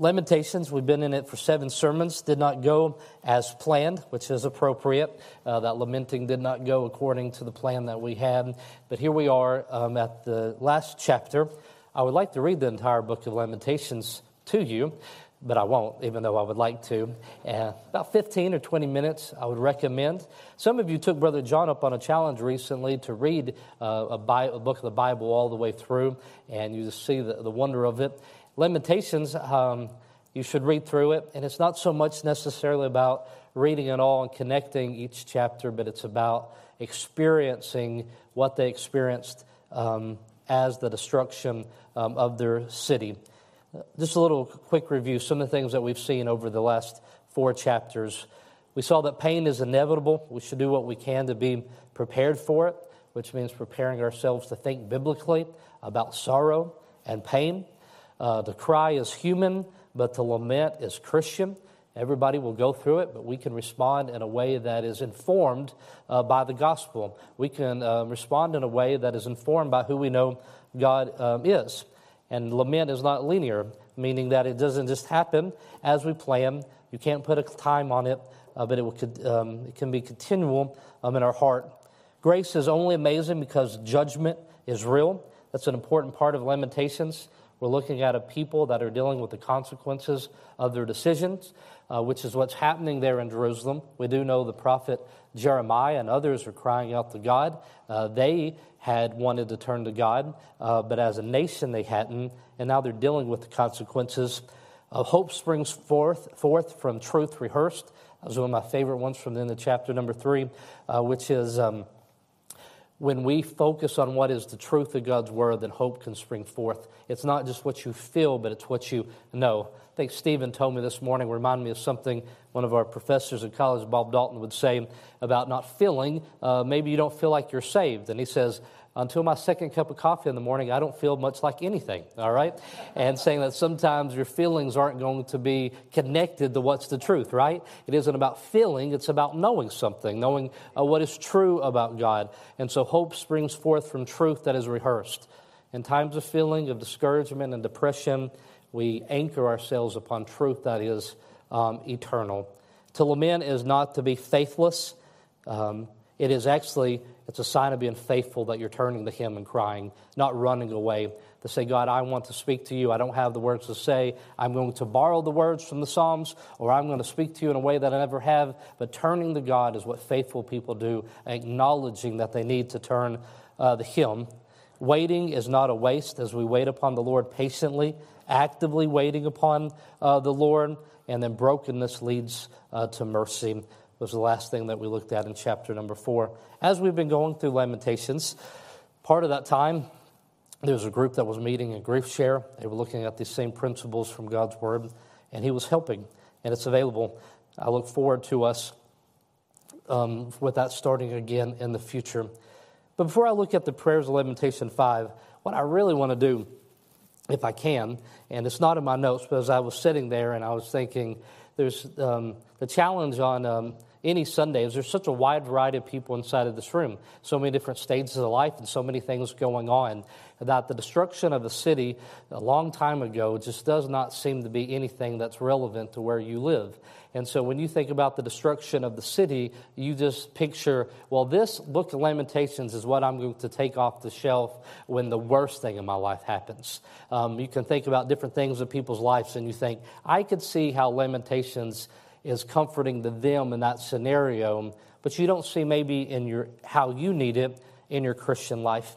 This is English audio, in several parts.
Lamentations, we've been in it for seven sermons, did not go as planned, which is appropriate. Uh, that lamenting did not go according to the plan that we had. But here we are um, at the last chapter. I would like to read the entire book of Lamentations to you, but I won't, even though I would like to. Uh, about 15 or 20 minutes, I would recommend. Some of you took Brother John up on a challenge recently to read uh, a, a book of the Bible all the way through, and you just see the, the wonder of it. Lamentations, um, you should read through it, and it's not so much necessarily about reading it all and connecting each chapter, but it's about experiencing what they experienced um, as the destruction um, of their city. Just a little quick review some of the things that we've seen over the last four chapters. We saw that pain is inevitable. We should do what we can to be prepared for it, which means preparing ourselves to think biblically about sorrow and pain. Uh, the cry is human, but the lament is Christian. Everybody will go through it, but we can respond in a way that is informed uh, by the gospel. We can uh, respond in a way that is informed by who we know God um, is. And lament is not linear, meaning that it doesn't just happen as we plan. You can't put a time on it, uh, but it, will, um, it can be continual um, in our heart. Grace is only amazing because judgment is real. That's an important part of Lamentations. We're looking at a people that are dealing with the consequences of their decisions, uh, which is what's happening there in Jerusalem. We do know the prophet Jeremiah and others are crying out to God. Uh, they had wanted to turn to God, uh, but as a nation they hadn't, and now they're dealing with the consequences. Uh, hope springs forth, forth from truth rehearsed. That was one of my favorite ones from the end of chapter number three, uh, which is. Um, when we focus on what is the truth of God's word, then hope can spring forth. It's not just what you feel, but it's what you know. I think Stephen told me this morning, reminded me of something one of our professors at college, Bob Dalton, would say about not feeling. Uh, maybe you don't feel like you're saved. And he says, until my second cup of coffee in the morning, I don't feel much like anything, all right? And saying that sometimes your feelings aren't going to be connected to what's the truth, right? It isn't about feeling, it's about knowing something, knowing uh, what is true about God. And so hope springs forth from truth that is rehearsed. In times of feeling, of discouragement and depression, we anchor ourselves upon truth that is um, eternal. To lament is not to be faithless. Um, it is actually it's a sign of being faithful that you're turning to Him and crying, not running away. To say, God, I want to speak to you. I don't have the words to say. I'm going to borrow the words from the Psalms, or I'm going to speak to you in a way that I never have. But turning to God is what faithful people do, acknowledging that they need to turn uh, to Him. Waiting is not a waste as we wait upon the Lord patiently, actively waiting upon uh, the Lord, and then brokenness leads uh, to mercy was the last thing that we looked at in chapter number four. As we've been going through Lamentations, part of that time, there was a group that was meeting in Grief Share. They were looking at these same principles from God's Word, and He was helping, and it's available. I look forward to us um, with that starting again in the future. But before I look at the prayers of Lamentation 5, what I really want to do, if I can, and it's not in my notes, but as I was sitting there and I was thinking, there's um, the challenge on um, any Sundays, there's such a wide variety of people inside of this room, so many different stages of life and so many things going on, that the destruction of the city a long time ago just does not seem to be anything that's relevant to where you live. And so when you think about the destruction of the city, you just picture, well, this book of Lamentations is what I'm going to take off the shelf when the worst thing in my life happens. Um, you can think about different things in people's lives, and you think, I could see how Lamentations is comforting to them in that scenario, but you don't see maybe in your how you need it in your Christian life.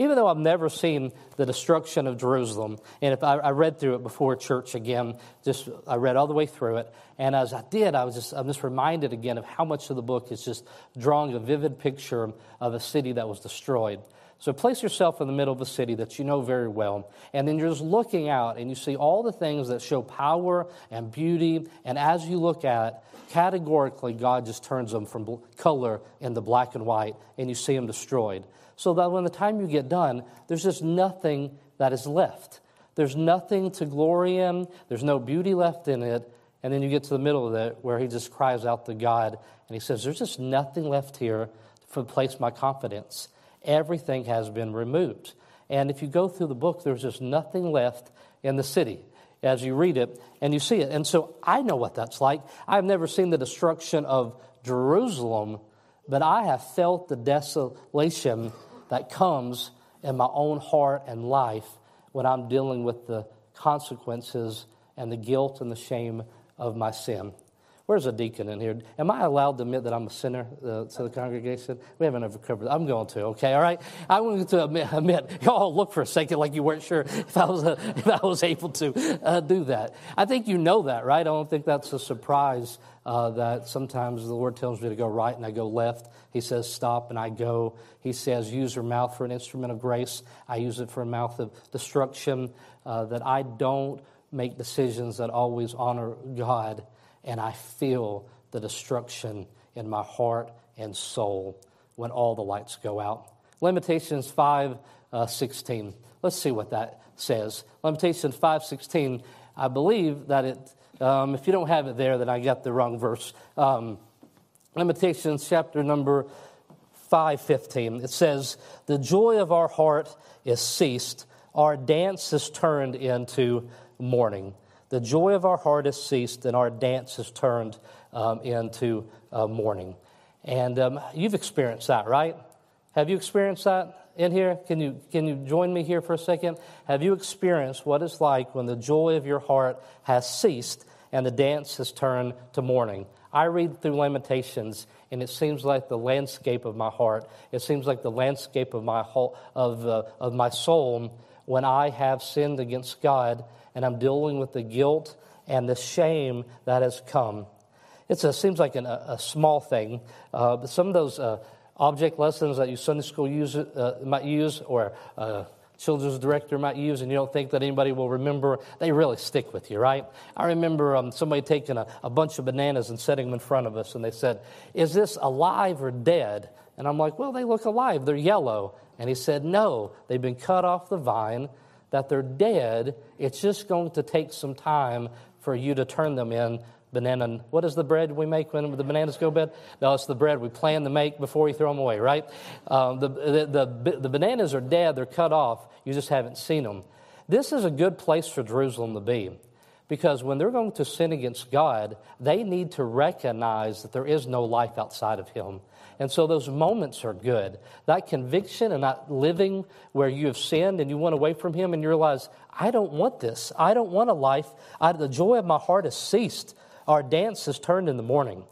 Even though I've never seen the destruction of Jerusalem, and if I, I read through it before church again, just I read all the way through it, and as I did, I was just I'm just reminded again of how much of the book is just drawing a vivid picture of a city that was destroyed. So place yourself in the middle of a city that you know very well, and then you're just looking out and you see all the things that show power and beauty. And as you look at, it, categorically, God just turns them from color into black and white, and you see them destroyed. So that when the time you get done, there's just nothing that is left. There's nothing to glory in, there's no beauty left in it. And then you get to the middle of it where he just cries out to God and he says, There's just nothing left here to place my confidence everything has been removed. And if you go through the book, there's just nothing left in the city. as you read it and you see it. And so I know what that's like. I've never seen the destruction of Jerusalem, but I have felt the desolation that comes in my own heart and life when I'm dealing with the consequences and the guilt and the shame of my sin. Where's a deacon in here? Am I allowed to admit that I'm a sinner uh, to the congregation? We haven't ever covered that. I'm going to, okay, all right? I'm going to admit, admit y'all look for a second like you weren't sure if I was, uh, if I was able to uh, do that. I think you know that, right? I don't think that's a surprise uh, that sometimes the Lord tells me to go right and I go left. He says stop and I go. He says use your mouth for an instrument of grace. I use it for a mouth of destruction. Uh, that I don't make decisions that always honor God and I feel the destruction in my heart and soul when all the lights go out. Lamentations 5 uh, 16. Let's see what that says. Lamentations 5 16. I believe that it, um, if you don't have it there, then I got the wrong verse. Um, chapter number 5:15 it says the joy of our heart is ceased our dance is turned into mourning the joy of our heart has ceased, and our dance has turned um, into uh, mourning. And um, you've experienced that, right? Have you experienced that in here? Can you, can you join me here for a second? Have you experienced what it's like when the joy of your heart has ceased and the dance has turned to mourning? I read through Lamentations, and it seems like the landscape of my heart, it seems like the landscape of my, whole, of, uh, of my soul when I have sinned against God and I'm dealing with the guilt and the shame that has come. It seems like an, a, small thing, uh, but some of those uh, object lessons that you Sunday school use, uh, might use or uh, children's director might use, and you don't think that anybody will remember, they really stick with you, right? I remember um, somebody taking a, a bunch of bananas and setting them in front of us, and they said, Is this alive or dead? And I'm like, Well, they look alive, they're yellow. And he said, No, they've been cut off the vine that they're dead. It's just going to take some time for you to turn them in banana. What is the bread we make when the bananas go bad? No, it's the bread we plan to make before we throw them away, right? Um, the, the, the, the bananas are dead, they're cut off, you just haven't seen them. This is a good place for Jerusalem to be because when they're going to sin against God, they need to recognize that there is no life outside of Him. And so those moments are good. That conviction and that living where you have sinned and you went away from Him and you realize, I don't want this. I don't want a life. I, the joy of my heart has ceased. Our dance has turned in the morning.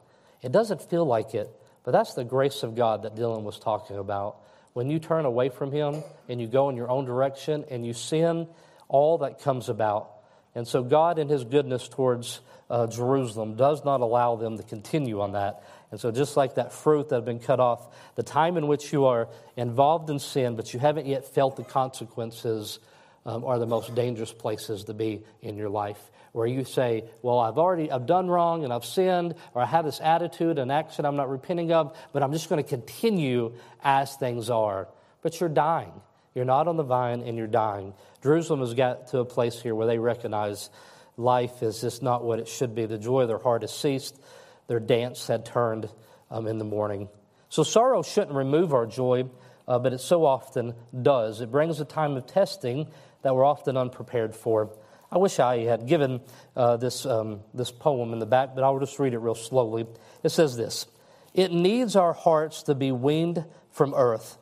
It doesn't feel like it, but that's the grace of God that Dylan was talking about. When you turn away from Him and you go in your own direction and you sin, all that comes about. And so God, in His goodness towards uh, Jerusalem, does not allow them to continue on that. And so, just like that fruit that had been cut off, the time in which you are involved in sin, but you haven't yet felt the consequences, um, are the most dangerous places to be in your life. Where you say, Well, I've already I've done wrong and I've sinned, or I have this attitude and action I'm not repenting of, but I'm just going to continue as things are. But you're dying. You're not on the vine and you're dying. Jerusalem has got to a place here where they recognize life is just not what it should be. The joy of their heart has ceased their dance had turned um, in the morning. So sorrow shouldn't remove our joy, uh, but it so often does. It brings a time of testing that we're often unprepared for. I wish I had given uh, this, um, this poem in the back, but I'll just read it real slowly. It says this It needs our hearts to be weaned from earth.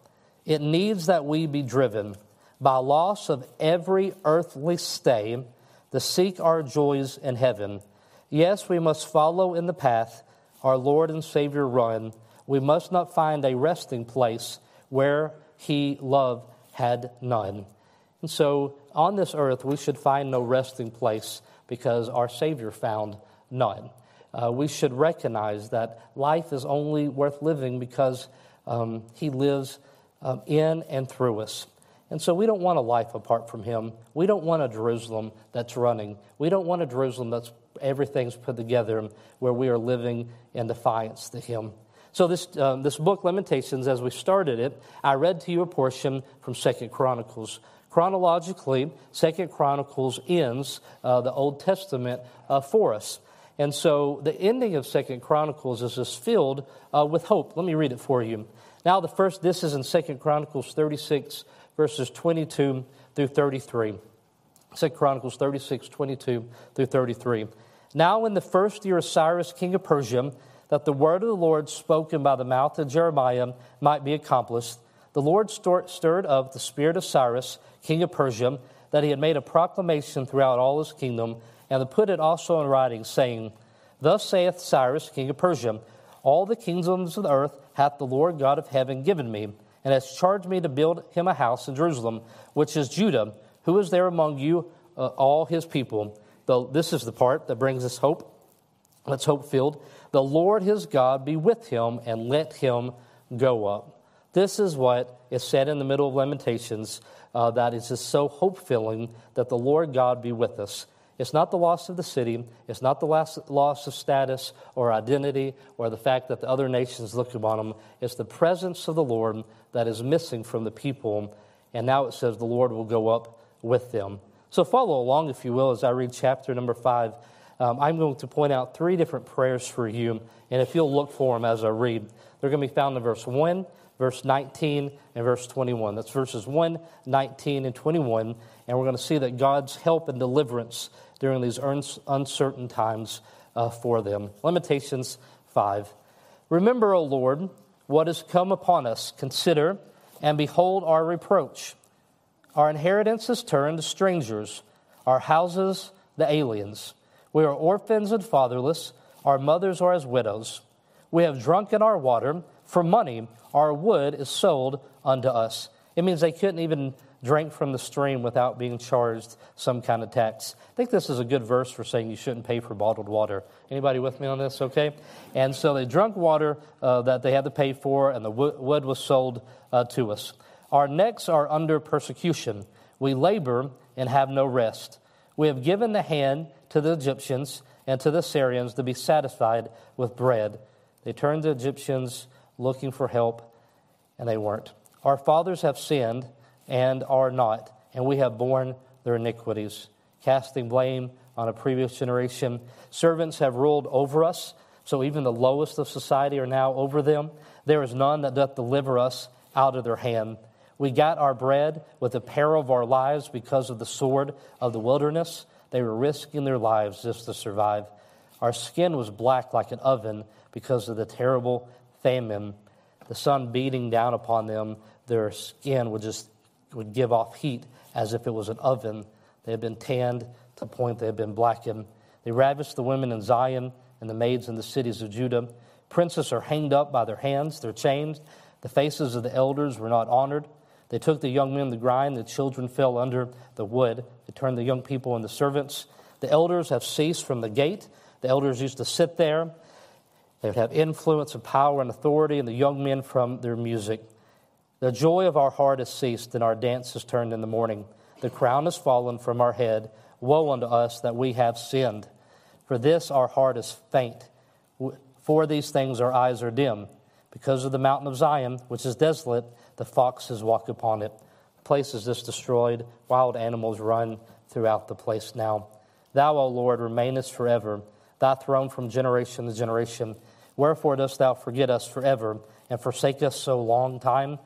It needs that we be driven by loss of every earthly stay to seek our joys in heaven Yes, we must follow in the path our Lord and Savior run. We must not find a resting place where he love had none. And so on this earth, we should find no resting place because our Savior found none. Uh, we should recognize that life is only worth living because um, He lives um, in and through us. And so we don't want a life apart from Him. We don't want a Jerusalem that's running. We don't want a Jerusalem that's everything's put together where we are living in defiance to Him. So this, um, this book, Lamentations, as we started it, I read to you a portion from Second Chronicles. Chronologically, Second Chronicles ends uh, the Old Testament uh, for us. And so the ending of Second Chronicles is just filled uh, with hope. Let me read it for you. Now, the first, this is in Second Chronicles 36, verses 22 through 33. 2 Chronicles 36, 22 through 33. Now, in the first year of Cyrus, king of Persia, that the word of the Lord spoken by the mouth of Jeremiah might be accomplished, the Lord stirred up the spirit of Cyrus, king of Persia, that he had made a proclamation throughout all his kingdom, and put it also in writing, saying, Thus saith Cyrus, king of Persia, All the kingdoms of the earth hath the Lord God of heaven given me, and has charged me to build him a house in Jerusalem, which is Judah. Who is there among you, uh, all his people? Though this is the part that brings us hope. Let's hope filled. The Lord his God be with him, and let him go up. This is what is said in the middle of Lamentations uh, that is just so hope filling that the Lord God be with us. It's not the loss of the city. It's not the loss of status or identity or the fact that the other nations look upon them. It's the presence of the Lord that is missing from the people. And now it says the Lord will go up with them. So follow along, if you will, as I read chapter number five. Um, I'm going to point out three different prayers for you. And if you'll look for them as I read, they're going to be found in verse 1, verse 19, and verse 21. That's verses 1, 19, and 21. And we're going to see that God's help and deliverance during these uncertain times uh, for them. Lamentations 5. Remember, O Lord, what has come upon us. Consider and behold our reproach. Our inheritance is turned to strangers, our houses the aliens. We are orphans and fatherless, our mothers are as widows. We have drunken our water for money our wood is sold unto us. It means they couldn't even drink from the stream without being charged some kind of tax. I think this is a good verse for saying you shouldn't pay for bottled water. Anybody with me on this? Okay. And so they drank water uh, that they had to pay for, and the wood was sold uh, to us. Our necks are under persecution. We labor and have no rest. We have given the hand to the Egyptians and to the Syrians to be satisfied with bread. They turned the Egyptians looking for help, and they weren't. Our fathers have sinned and are not, and we have borne their iniquities, casting blame on a previous generation. Servants have ruled over us, so even the lowest of society are now over them. There is none that doth deliver us out of their hand. We got our bread with the peril of our lives because of the sword of the wilderness. They were risking their lives just to survive. Our skin was black like an oven because of the terrible famine, the sun beating down upon them, their skin would just would give off heat as if it was an oven. They had been tanned to the point they had been blackened. They ravished the women in Zion and the maids in the cities of Judah. Princes are hanged up by their hands, they're chained. The faces of the elders were not honored. They took the young men to grind, the children fell under the wood. They turned the young people into servants. The elders have ceased from the gate. The elders used to sit there they would have influence and power and authority, and the young men from their music. The joy of our heart has ceased, and our dance has turned in the morning. The crown has fallen from our head. Woe unto us that we have sinned. For this our heart is faint. For these things our eyes are dim. Because of the mountain of Zion, which is desolate, the foxes walk upon it. The place is just destroyed. Wild animals run throughout the place now. Thou, O Lord, remainest forever, thy throne from generation to generation. Wherefore dost thou forget us forever, and forsake us so long time?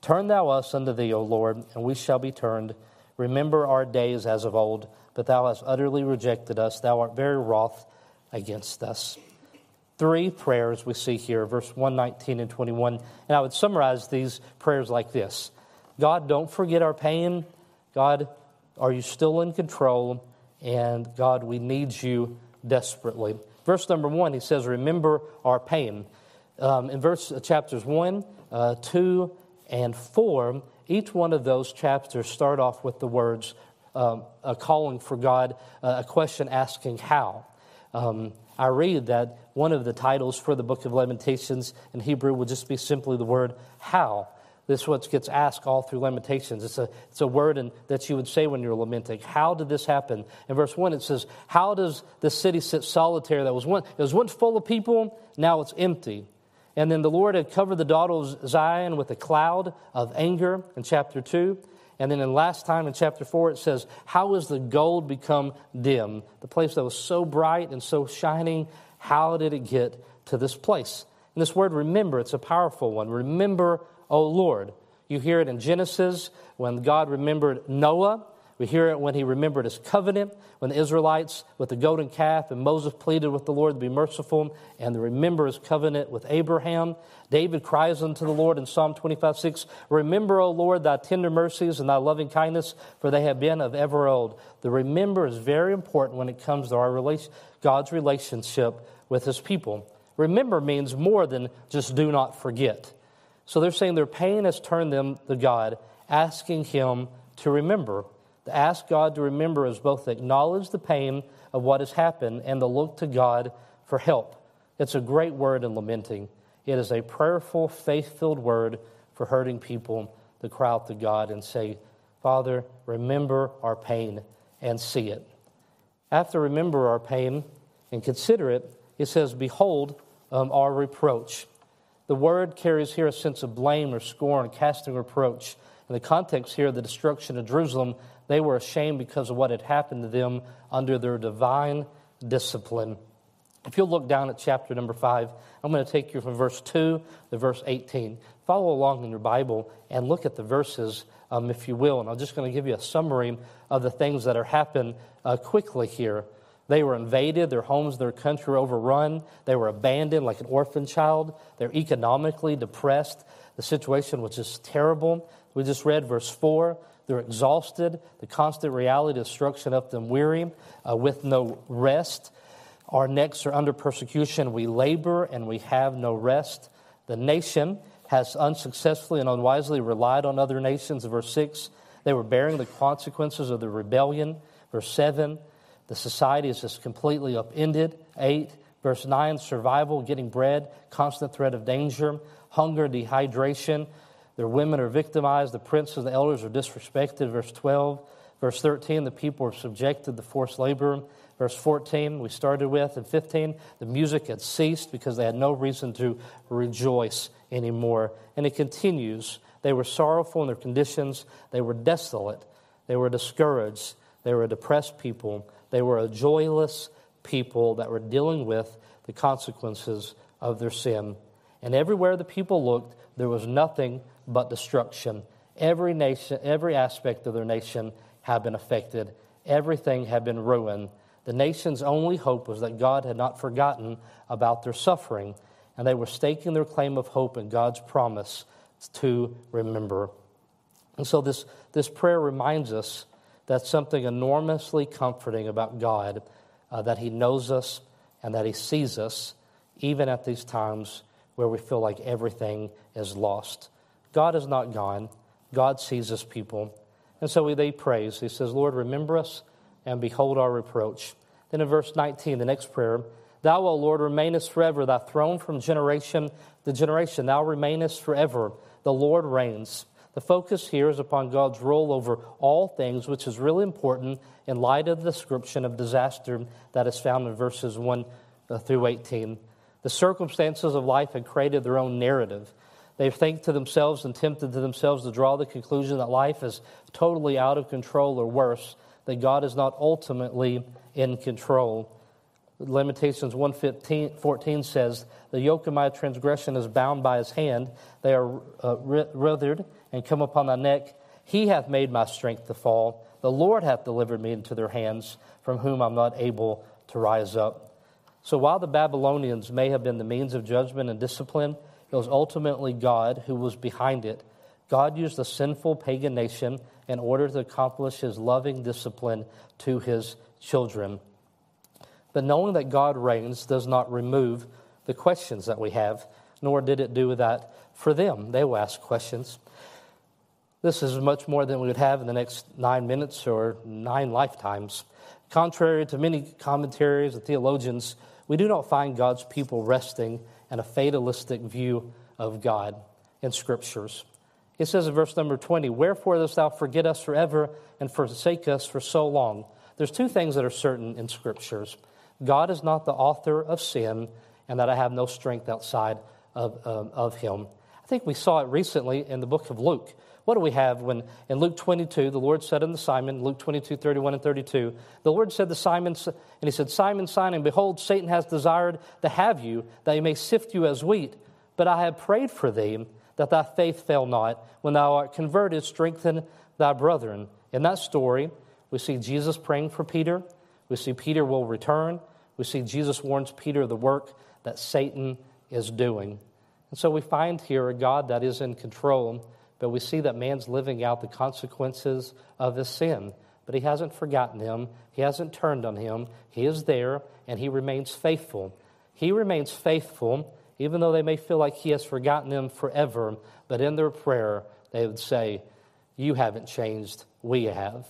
Turn thou us unto thee, O Lord, and we shall be turned. Remember our days as of old, but thou hast utterly rejected us. Thou art very wroth against us. Three prayers we see here, verse 119 and 21. And I would summarize these prayers like this God, don't forget our pain. God, are you still in control? And God, we need you desperately. Verse number one, he says, Remember our pain. Um, in verse uh, chapters 1, uh, 2, and 4, each one of those chapters start off with the words um, a calling for God, uh, a question asking how. Um, I read that one of the titles for the book of Lamentations in Hebrew would just be simply the word how. This is what gets asked all through Lamentations. It's a, it's a word in, that you would say when you're lamenting. How did this happen? In verse 1, it says, How does this city sit solitary that was once, it was once full of people, now it's empty? And then the Lord had covered the daughter of Zion with a cloud of anger in chapter 2. And then in last time in chapter 4, it says, How has the gold become dim? The place that was so bright and so shining, how did it get to this place? And this word remember, it's a powerful one. Remember O Lord. You hear it in Genesis when God remembered Noah, We hear it when he remembered his covenant, when the Israelites with the golden calf, and Moses pleaded with the Lord to be merciful, and to remember his covenant with Abraham. David cries unto the Lord in Psalm 25 6 Remember, O Lord, thy tender mercies and thy loving kindness, for they have been of ever old. The remember is very important when it comes to our God's relationship with his people. Remember means more than just do not forget. So they're saying their pain has turned them to God, asking him to remember. To ask God to remember is both to acknowledge the pain of what has happened and to look to God for help. It's a great word in lamenting. It is a prayerful, faith filled word for hurting people to cry out to God and say, Father, remember our pain and see it. After remember our pain and consider it, it says, Behold um, our reproach. The word carries here a sense of blame or scorn, casting reproach. In the context here, the destruction of Jerusalem they were ashamed because of what had happened to them under their divine discipline. If you'll look down at chapter number 5, I'm going to take you from verse 2 to verse 18. Follow along in your Bible and look at the verses, um, if you will. And I'm just going to give you a summary of the things that are happening uh, quickly here. They were invaded, their homes, their country were overrun, they were abandoned like an orphan child, they're economically depressed. The situation was just terrible. We just read verse 4 they're exhausted. The constant reality of destruction left them weary, uh, with no rest. Our necks are under persecution. We labor and we have no rest. The nation has unsuccessfully and unwisely relied on other nations. Verse 6, they were bearing the consequences of the rebellion. Verse 7, the society is just completely upended. 8, verse 9, survival, getting bread, constant threat of danger, hunger, dehydration, their women are victimized. The princes, and the elders are disrespected. Verse 12. Verse 13, the people are subjected to forced labor. Verse 14, we started with. And 15, the music had ceased because they had no reason to rejoice anymore. And it continues. They were sorrowful in their conditions. They were desolate. They were discouraged. They were a depressed people. They were a joyless people that were dealing with the consequences of their sin. And everywhere the people looked, there was nothing but destruction. Every nation, every aspect of their nation had been affected. Everything had been ruined. The nation's only hope was that God had not forgotten about their suffering, and they were staking their claim of hope in God's promise to remember. And so this, this prayer reminds us that something enormously comforting about God, uh, that He knows us and that He sees us, even at these times where we feel like everything is lost. God is not gone. God sees his people. And so they praise. He says, Lord, remember us and behold our reproach. Then in verse 19, the next prayer, Thou, O Lord, remainest forever, thy throne from generation to generation. Thou remainest forever. The Lord reigns. The focus here is upon God's rule over all things, which is really important in light of the description of disaster that is found in verses 1 uh, through 18. The circumstances of life had created their own narrative. They've think to themselves and tempted to themselves to draw the conclusion that life is totally out of control or worse, that God is not ultimately in control. Lamentations 1:14 says, "The yoke of my transgression is bound by his hand; they are uh, withered and come upon thy neck. He hath made my strength to fall. The Lord hath delivered me into their hands, from whom I'm not able to rise up." So while the Babylonians may have been the means of judgment and discipline, it was ultimately God who was behind it. God used a sinful pagan nation in order to accomplish his loving discipline to his children. But knowing that God reigns does not remove the questions that we have, nor did it do that for them. They will ask questions. This is much more than we would have in the next nine minutes or nine lifetimes. Contrary to many commentaries and theologians, we do not find God's people resting in a fatalistic view of God in scriptures. It says in verse number 20, Wherefore dost thou forget us forever and forsake us for so long? There's two things that are certain in scriptures God is not the author of sin, and that I have no strength outside of, um, of him. I think we saw it recently in the book of Luke. What do we have when in Luke 22, the Lord said unto Simon, Luke 22, 31 and 32, the Lord said to Simon, and he said, Simon, Simon, behold, Satan has desired to have you, that he may sift you as wheat. But I have prayed for thee, that thy faith fail not. When thou art converted, strengthen thy brethren. In that story, We see Jesus praying for Peter. We see Peter will return. We see Jesus warns Peter of the work that Satan is doing. And so we find here a God that is in control, but we see that man's living out the consequences of his sin. But he hasn't forgotten him, he hasn't turned on him. He is there, and he remains faithful. He remains faithful, even though they may feel like he has forgotten them forever. But in their prayer, they would say, You haven't changed, we have.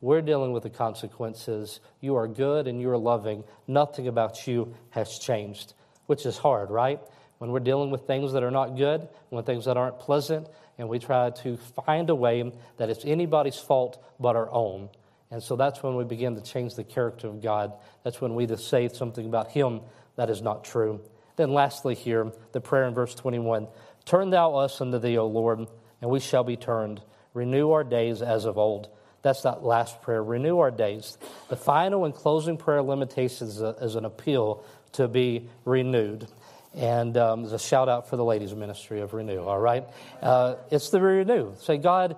We're dealing with the consequences. You are good and you are loving. Nothing about you has changed, which is hard, right? When we're dealing with things that are not good, when things that aren't pleasant, and we try to find a way that it's anybody's fault but our own. And so that's when we begin to change the character of God. That's when we just say something about Him that is not true. Then, lastly, here, the prayer in verse 21 Turn thou us unto thee, O Lord, and we shall be turned. Renew our days as of old. That's that last prayer. Renew our days. The final and closing prayer limitation is, an appeal to be renewed. And um, there's a shout out for the ladies' ministry of Renew, all right? Uh, it's the renew. Say, God,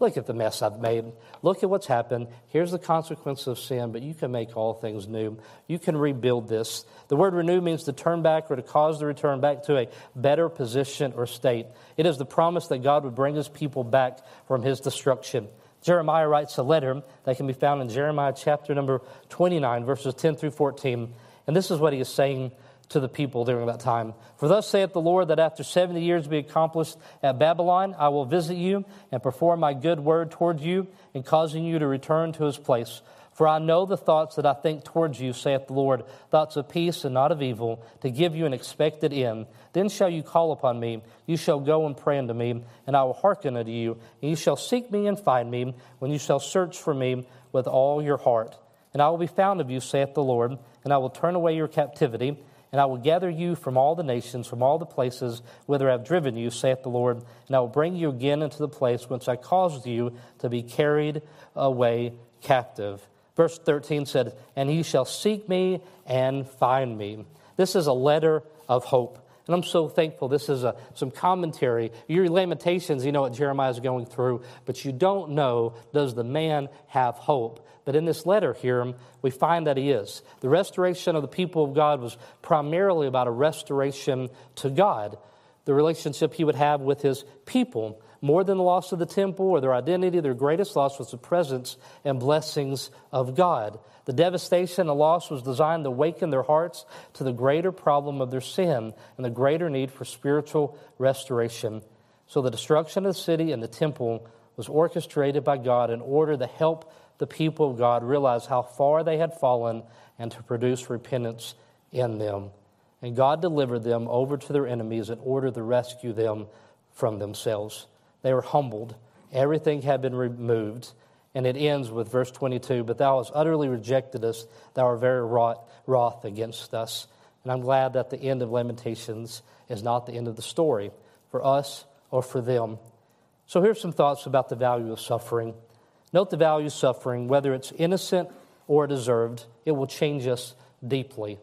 look at the mess I've made. Look at what's happened. Here's the consequence of sin, but you can make all things new. You can rebuild this. The word renew means to turn back or to cause the return back to a better position or state. It is the promise that God would bring his people back from his destruction. Jeremiah writes a letter that can be found in Jeremiah chapter number 29, verses 10 through 14. And this is what he is saying to the people during that time. For thus saith the Lord, that after 70 years be accomplished at Babylon, I will visit you and perform my good word towards you, and causing you to return to his place. For I know the thoughts that I think towards you, saith the Lord, thoughts of peace and not of evil, to give you an expected end. Then shall you call upon me, you shall go and pray unto me, and I will hearken unto you. And you shall seek me and find me, when you shall search for me with all your heart. And I will be found of you, saith the Lord, and I will turn away your captivity, and I will gather you from all the nations, from all the places whither I have driven you, saith the Lord, and I will bring you again into the place whence I caused you to be carried away captive. Verse 13 said, And he shall seek me and find me. This is a letter of hope. And I'm so thankful. This is a, some commentary. Your lamentations, you know what Jeremiah is going through, but you don't know does the man have hope? But in this letter here, we find that he is. The restoration of the people of God was primarily about a restoration to God, the relationship he would have with his people. More than the loss of the temple or their identity, their greatest loss was the presence and blessings of God. The devastation and loss was designed to awaken their hearts to the greater problem of their sin and the greater need for spiritual restoration. So the destruction of the city and the temple was orchestrated by God in order to help the people of God realize how far they had fallen and to produce repentance in them. And God delivered them over to their enemies in order to rescue them from themselves. They were humbled. Everything had been removed. And it ends with verse 22 But thou hast utterly rejected us, thou art very wroth against us. And I'm glad that the end of Lamentations is not the end of the story for us or for them. So here's some thoughts about the value of suffering. Note the value of suffering, whether it's innocent or deserved, it will change us deeply.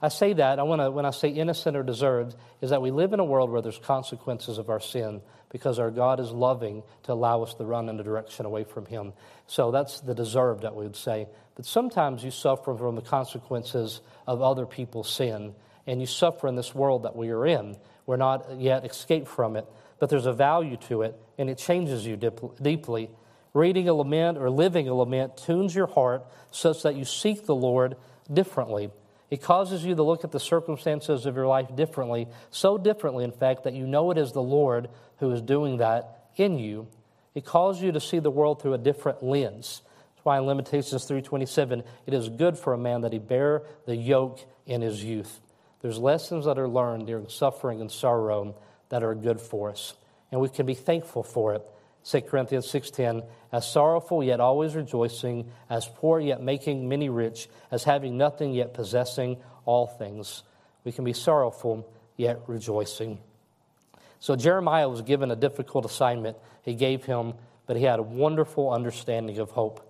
I say that, I wanna, when I say innocent or deserved, is that we live in a world where there's consequences of our sin because our God is loving to allow us to run in a direction away from Him. So that's the deserved that we would say. But sometimes you suffer from the consequences of other people's sin, and you suffer in this world that we are in. We're not yet escaped from it, but there's a value to it, and it changes you deeply. Reading a lament or living a lament tunes your heart such that you seek the Lord differently. It causes you to look at the circumstances of your life differently, so differently, in fact, that you know it is the Lord who is doing that in you. It calls you to see the world through a different lens. That's why in Lamentations 3:27, it is good for a man that he bear the yoke in his youth. There's lessons that are learned during suffering and sorrow that are good for us, and we can be thankful for it. 2 Corinthians 6:10 as sorrowful yet always rejoicing as poor yet making many rich as having nothing yet possessing all things we can be sorrowful yet rejoicing so Jeremiah was given a difficult assignment he gave him, but he had a wonderful understanding of hope.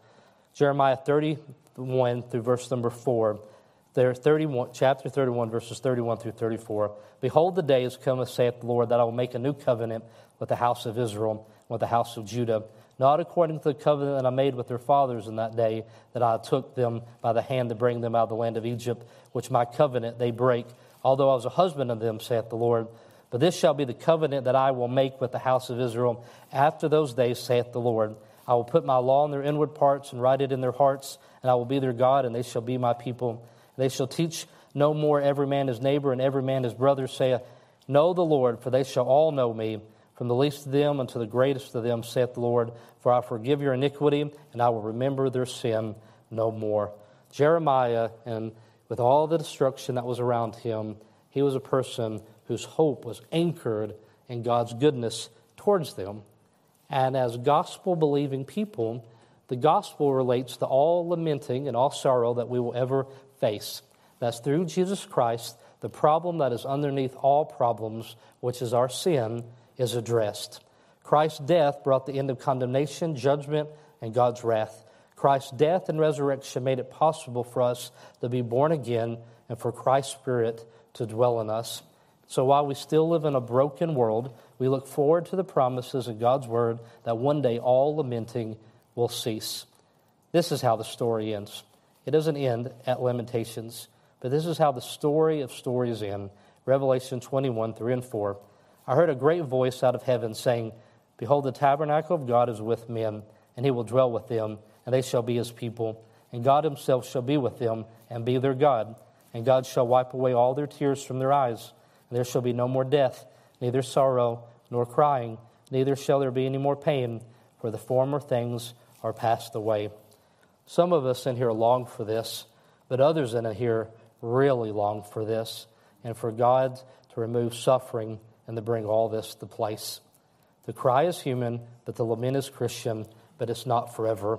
Jeremiah 31 through verse number 4. There, 31, chapter 31, verses 31 through 34. Behold, the day is cometh, saith the Lord, that I will make a new covenant with the house of Israel, with the house of Judah. not according to the covenant that I made with their fathers in that day, that I took them by the hand to bring them out of the land of Egypt, which my covenant they break, although I was a husband of them, saith the Lord. But this shall be the covenant that I will make with the house of Israel after those days, saith the Lord. I will put my law in their inward parts and write it in their hearts, and I will be their God, and they shall be my people. They shall teach no more every man his neighbor and every man his brother, saith, Know the Lord, for they shall all know me from the least of them unto the greatest of them, saith the Lord. For I forgive your iniquity, and I will remember their sin no more. Jeremiah, and with all the destruction that was around him, he was a person whose hope was anchored in God's goodness towards them. And as gospel believing people, the gospel relates to all lamenting and all sorrow that we will ever face. That's through Jesus Christ, the problem that is underneath all problems, which is our sin, is addressed. Christ's death brought the end of condemnation, judgment, and God's wrath. Christ's death and resurrection made it possible for us to be born again and for Christ's Spirit to dwell in us. So while we still live in a broken world, we look forward to the promises of God's Word that one day all lamenting will cease. This is how the story ends. It doesn't end at Lamentations, but this is how the story of stories end. Revelation 21, 3 and 4. I heard a great voice out of heaven saying, Behold, the tabernacle of God is with men, and he will dwell with them, and they shall be his people. And God himself shall be with them, and be their God. And God shall wipe away all their tears from their eyes. And there shall be no more death, neither sorrow, nor crying, neither shall there be any more pain, for the former things are passed away. Some of us in here long for this, but others in here really long for this, and for God to remove suffering and to bring all this to place. The cry is human, but the lament is Christian, but it's not forever.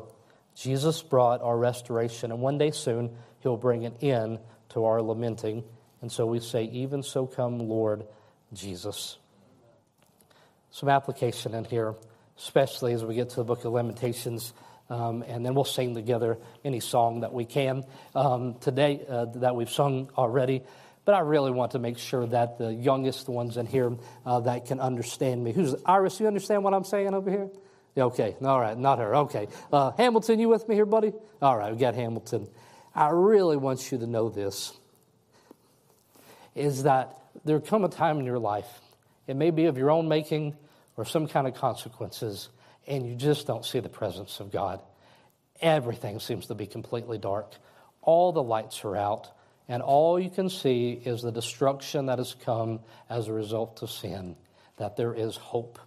Jesus brought our restoration, and one day soon he'll bring an end to our lamenting. And so we say, Even so come, Lord Jesus. Some application in here, especially as we get to the book of Lamentations. Um, and then we'll sing together any song that we can um, today uh, that we've sung already but I really want to make sure that the youngest ones in here uh, that can understand me. Who's Iris? You understand what I'm saying over here? Okay, all right, not her. Okay, uh, Hamilton, you with me here, buddy? All right, we got Hamilton. I really want you to know this: is that there come a time in your life, it may be of your own making or some kind of consequences, and you just don't see the presence of God. Everything seems to be completely dark. All the lights are out and all you can see is the destruction that has come as a result of sin, that there is hope,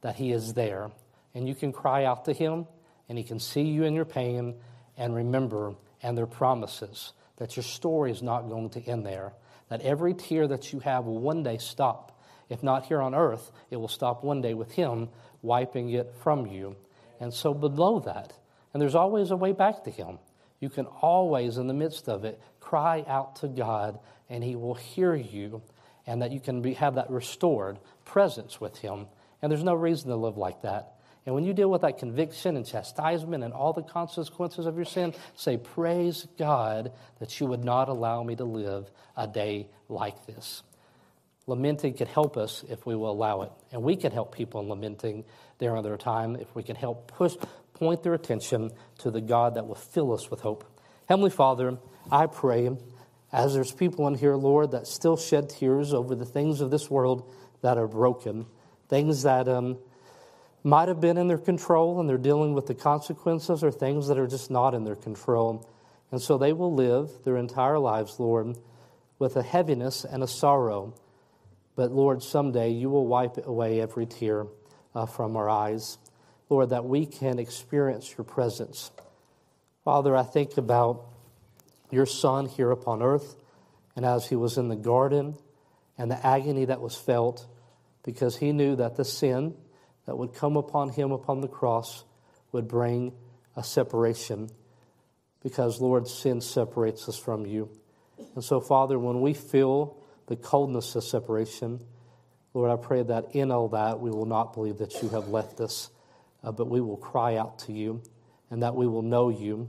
that He is there. And you can cry out to Him, and He can see you in your pain, and remember, and their promises that your story is not going to end there, that every tear that you have will one day stop. If not here on earth, it will stop one day with Him wiping it from you. And so below that, and there's always a way back to Him. You can always, in the midst of it, cry out to God and He will hear you, and that you can be, have that restored presence with Him. And there's no reason to live like that. And when you deal with that conviction and chastisement and all the consequences of your sin, say, Praise God that you would not allow me to live a day like this. Lamenting could help us if we will allow it. And we can help people in lamenting during their time if we can help push, point their attention to the God that will fill us with hope. Heavenly Father, I pray, as there's people in here, Lord, that still shed tears over the things of this world that are broken, things that um, might have been in their control and they're dealing with the consequences, or things that are just not in their control. And so they will live their entire lives, Lord, with a heaviness and a sorrow. But Lord, someday you will wipe away every tear uh, from our eyes. Lord, that we can experience your presence. Father, I think about your Son here upon earth and as he was in the garden and the agony that was felt because he knew that the sin that would come upon him upon the cross would bring a separation because, Lord, sin separates us from you. And so, Father, when we feel the coldness of separation, Lord, I pray that in all that we will not believe that you have left us, uh, but we will cry out to you and that we will know you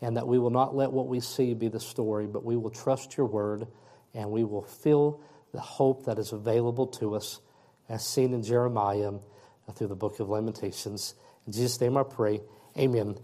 and that we will not let what we see be the story, but we will trust your word and we will feel the hope that is available to us as seen in Jeremiah uh, through the book of Lamentations. In Jesus' name I pray. Amen.